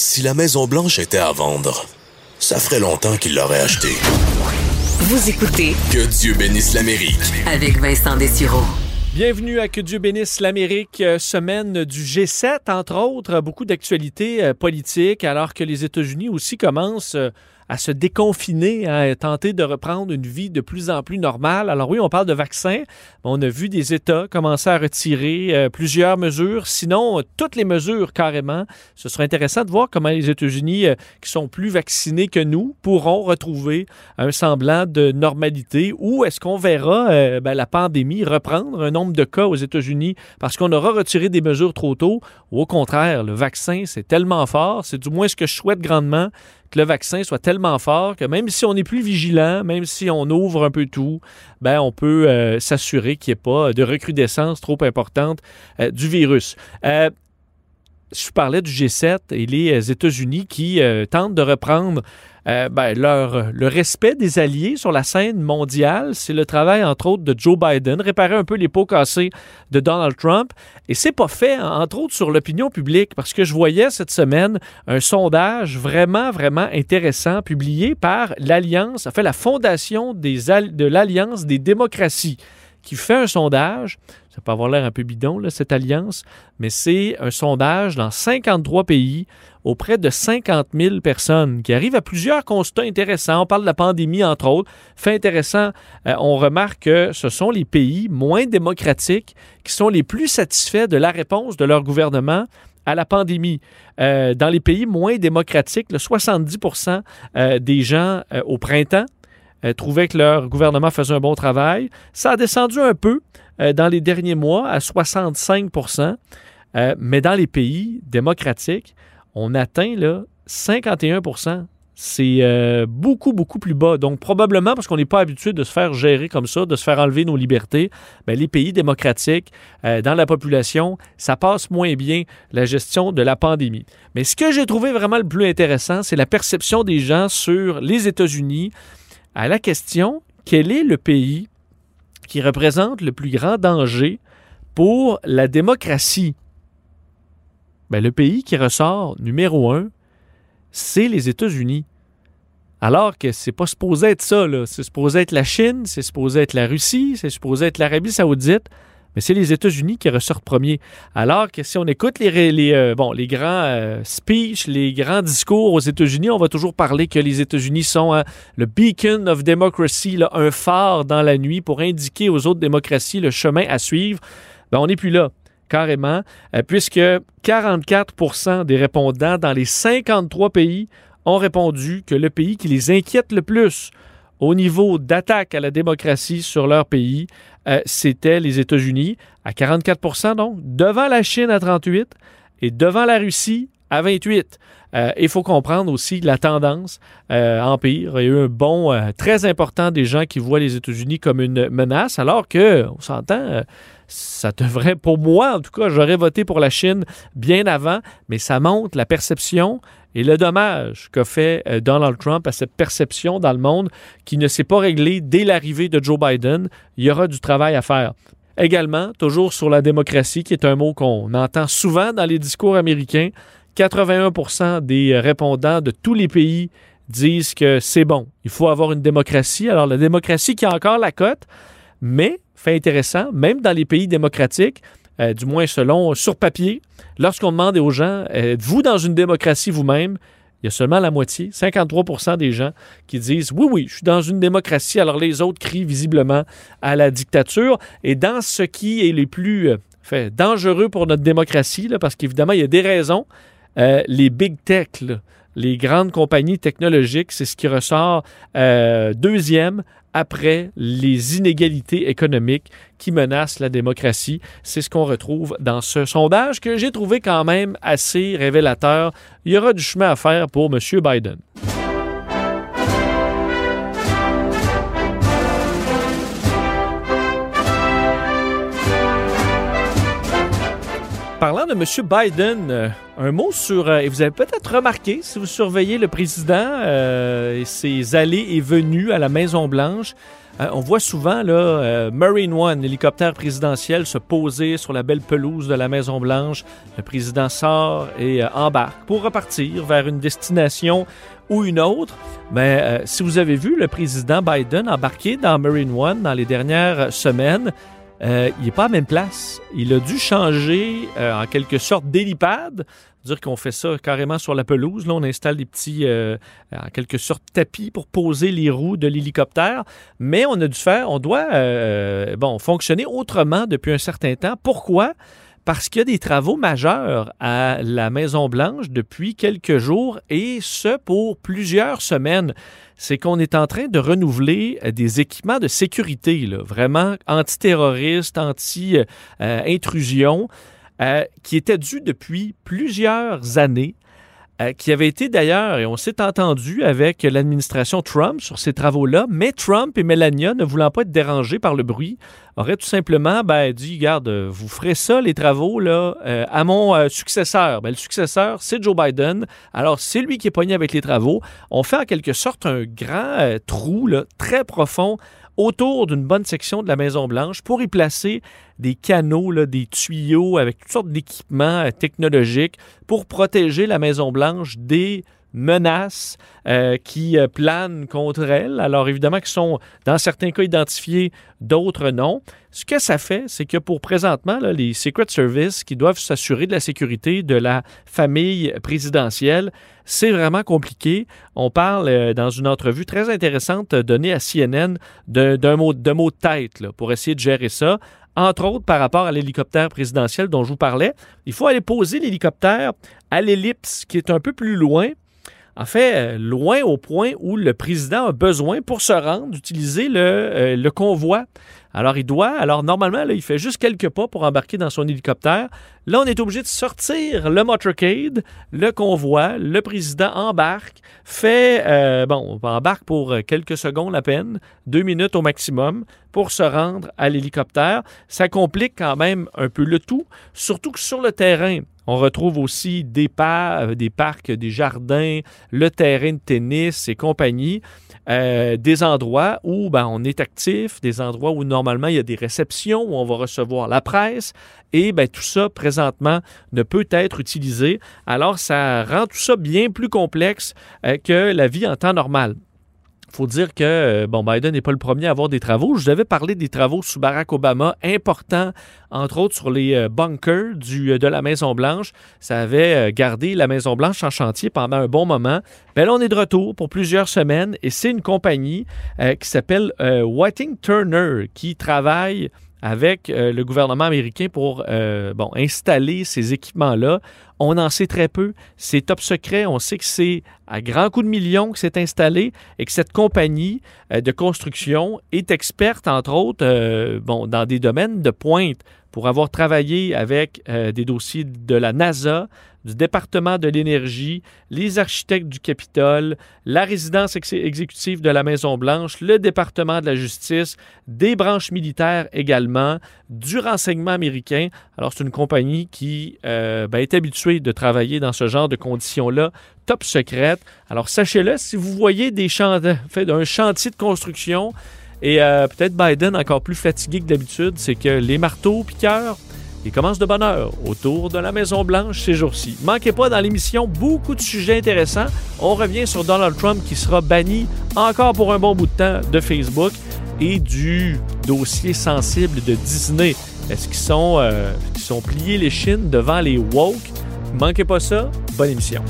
Si la Maison Blanche était à vendre, ça ferait longtemps qu'il l'aurait achetée. Vous écoutez Que Dieu bénisse l'Amérique. avec Vincent Dessureau. Bienvenue à Que Dieu bénisse l'Amérique, euh, semaine du G7, entre autres, beaucoup d'actualités euh, politiques, alors que les États-Unis aussi commencent euh, à se déconfiner, à tenter de reprendre une vie de plus en plus normale. Alors oui, on parle de vaccins. On a vu des États commencer à retirer euh, plusieurs mesures, sinon euh, toutes les mesures carrément. Ce serait intéressant de voir comment les États-Unis, euh, qui sont plus vaccinés que nous, pourront retrouver un semblant de normalité ou est-ce qu'on verra ben, la pandémie reprendre un nombre de cas aux États-Unis parce qu'on aura retiré des mesures trop tôt? Ou au contraire, le vaccin, c'est tellement fort, c'est du moins ce que je souhaite grandement que le vaccin soit tellement fort que même si on est plus vigilant, même si on ouvre un peu tout, ben on peut euh, s'assurer qu'il n'y ait pas de recrudescence trop importante euh, du virus. Euh, je parlais du G7 et les États-Unis qui euh, tentent de reprendre euh, ben, leur, le respect des alliés sur la scène mondiale. C'est le travail, entre autres, de Joe Biden, réparer un peu les pots cassés de Donald Trump. Et c'est pas fait, entre autres, sur l'opinion publique, parce que je voyais cette semaine un sondage vraiment, vraiment intéressant publié par l'Alliance, enfin la Fondation de l'Alliance des démocraties, qui fait un sondage. Ça peut avoir l'air un peu bidon, là, cette alliance, mais c'est un sondage dans 53 pays auprès de 50 000 personnes qui arrivent à plusieurs constats intéressants. On parle de la pandémie, entre autres. Fait intéressant, euh, on remarque que ce sont les pays moins démocratiques qui sont les plus satisfaits de la réponse de leur gouvernement à la pandémie. Euh, dans les pays moins démocratiques, le 70% euh, des gens euh, au printemps euh, trouvaient que leur gouvernement faisait un bon travail. Ça a descendu un peu euh, dans les derniers mois à 65% euh, mais dans les pays démocratiques, on atteint là, 51% c'est euh, beaucoup, beaucoup plus bas. Donc, probablement parce qu'on n'est pas habitué de se faire gérer comme ça, de se faire enlever nos libertés, ben, les pays démocratiques, dans la population, ça passe moins bien la gestion de la pandémie. Mais ce que j'ai trouvé vraiment le plus intéressant, c'est la perception des gens sur les États-Unis à la question quel est le pays qui représente le plus grand danger pour la démocratie? Ben, le pays qui ressort numéro un, c'est les États-Unis. Alors que c'est pas supposé être ça, là. C'est supposé être la Chine, c'est supposé être la Russie, c'est supposé être l'Arabie Saoudite, mais c'est les États-Unis qui ressortent premiers. Alors que si on écoute les, euh, bon, les grands euh, speeches, les grands discours aux États-Unis, on va toujours parler que les États-Unis sont hein, le beacon of democracy, un phare dans la nuit pour indiquer aux autres démocraties le chemin à suivre. Ben, on n'est plus là carrément, euh, puisque 44 des répondants dans les 53 pays ont répondu que le pays qui les inquiète le plus au niveau d'attaque à la démocratie sur leur pays, euh, c'était les États-Unis, à 44% donc, devant la Chine à 38 et devant la Russie à 28. Euh, Il faut comprendre aussi la tendance euh, empire. Il y a eu un bond euh, très important des gens qui voient les États-Unis comme une menace, alors que, on s'entend, euh, ça devrait, pour moi en tout cas, j'aurais voté pour la Chine bien avant, mais ça montre la perception et le dommage qu'a fait Donald Trump à cette perception dans le monde qui ne s'est pas réglée dès l'arrivée de Joe Biden. Il y aura du travail à faire. Également, toujours sur la démocratie, qui est un mot qu'on entend souvent dans les discours américains, 81% des euh, répondants de tous les pays disent que c'est bon. Il faut avoir une démocratie. Alors, la démocratie qui a encore la cote, mais, fait intéressant, même dans les pays démocratiques, euh, du moins selon sur papier, lorsqu'on demande aux gens, euh, êtes-vous dans une démocratie vous-même? Il y a seulement la moitié, 53% des gens qui disent oui, oui, je suis dans une démocratie. Alors les autres crient visiblement à la dictature. Et dans ce qui est les plus dangereux pour notre démocratie, parce qu'évidemment, il y a des raisons, euh, les big tech, les grandes compagnies technologiques, c'est ce qui ressort euh, deuxième après les inégalités économiques qui menacent la démocratie. C'est ce qu'on retrouve dans ce sondage que j'ai trouvé quand même assez révélateur. Il y aura du chemin à faire pour M. Biden. M. Biden, euh, un mot sur, euh, et vous avez peut-être remarqué, si vous surveillez le président euh, et ses allées et venues à la Maison-Blanche, on voit souvent là, Marine One, l'hélicoptère présidentiel, se poser sur la belle pelouse de la Maison-Blanche. Le président sort et embarque pour repartir vers une destination ou une autre. Mais si vous avez vu le président Biden embarquer dans Marine One dans les dernières semaines, euh, il n'est pas à la même place. Il a dû changer euh, en quelque sorte d'hélipad. Dire qu'on fait ça carrément sur la pelouse. Là, on installe des petits, euh, en quelque sorte, tapis pour poser les roues de l'hélicoptère. Mais on a dû faire, on doit, bon, fonctionner autrement depuis un certain temps. Pourquoi? Parce qu'il y a des travaux majeurs à la Maison-Blanche depuis quelques jours et ce pour plusieurs semaines. C'est qu'on est en train de renouveler euh, des équipements de sécurité, vraiment antiterroristes, anti-intrusion, euh, qui étaient dus depuis plusieurs années euh, qui avait été d'ailleurs, et on s'est entendu avec l'administration Trump sur ces travaux-là, mais Trump et Melania, ne voulant pas être dérangés par le bruit, auraient tout simplement ben, dit, garde, vous ferez ça, les travaux, là, euh, à mon euh, successeur. Ben, le successeur, c'est Joe Biden. Alors, c'est lui qui est pogné avec les travaux. On fait en quelque sorte un grand trou là, très profond autour d'une bonne section de la Maison-Blanche pour y placer des canaux, des tuyaux avec toutes sortes d'équipements euh, technologiques pour protéger la Maison-Blanche des menaces euh, qui euh, planent contre elle. Alors évidemment, qui sont dans certains cas identifiés, d'autres non. Ce que ça fait, c'est que pour présentement, les Secret Service qui doivent s'assurer de la sécurité de la famille présidentielle, c'est vraiment compliqué. On parle euh, dans une entrevue très intéressante donnée à CNN d'un mot, de mot de tête pour essayer de gérer ça entre autres par rapport à l'hélicoptère présidentiel dont je vous parlais. Il faut aller poser l'hélicoptère à l'ellipse qui est un peu plus loin en fait, euh, loin au point où le président a besoin pour se rendre d'utiliser le, euh, convoi. Alors, il doit, alors normalement, il fait juste quelques pas pour embarquer dans son hélicoptère. Là, on est obligé de sortir le motorcade, le convoi, le président embarque, fait, euh, bon, on embarque pour quelques secondes à peine, deux minutes au maximum, pour se rendre à l'hélicoptère. Ça complique quand même un peu le tout, surtout que sur le terrain, on retrouve aussi des, euh, des parcs, des jardins, le terrain de tennis et compagnie. Euh, des endroits où ben, on est actif, des endroits où normalement il y a des réceptions, où on va recevoir la presse, et ben, tout ça présentement ne peut être utilisé. Alors ça rend tout ça bien plus complexe euh, que la vie en temps normal. Il faut dire que euh, bon, Biden n'est pas le premier à avoir des travaux. Je vous avais parlé des travaux sous Barack Obama, importants, entre autres sur les euh, bunkers euh, de la Maison-Blanche. Ça avait gardé la Maison-Blanche en chantier pendant un bon moment. Mais là, on est de retour pour plusieurs semaines et c'est une compagnie qui s'appelle Whiting Turner qui travaille avec euh, le gouvernement américain pour euh, bon, installer ces équipements-là. On en sait très peu. C'est top secret. On sait que c'est à grands coups de millions que c'est installé et que cette compagnie euh, de construction est experte, entre autres, bon, dans des domaines de pointe pour avoir travaillé avec des dossiers de la NASA, du département de l'énergie, les architectes du Capitole, la résidence exécutive de la Maison-Blanche, le département de la justice, des branches militaires également, du renseignement américain. Alors, c'est une compagnie qui euh, ben, est habituée de travailler dans ce genre de conditions-là, top secrète. Alors, sachez-le, si vous voyez des fait, un chantier de construction, et euh, peut-être Biden encore plus fatigué que d'habitude, c'est que les marteaux piqueurs il commence de bonne heure autour de la Maison-Blanche ces jours-ci. Manquez pas dans l'émission beaucoup de sujets intéressants. On revient sur Donald Trump qui sera banni encore pour un bon bout de temps de Facebook et du dossier sensible de Disney. Est-ce qu'ils sont, euh, sont pliés les chines devant les woke? Manquez pas ça. Bonne émission.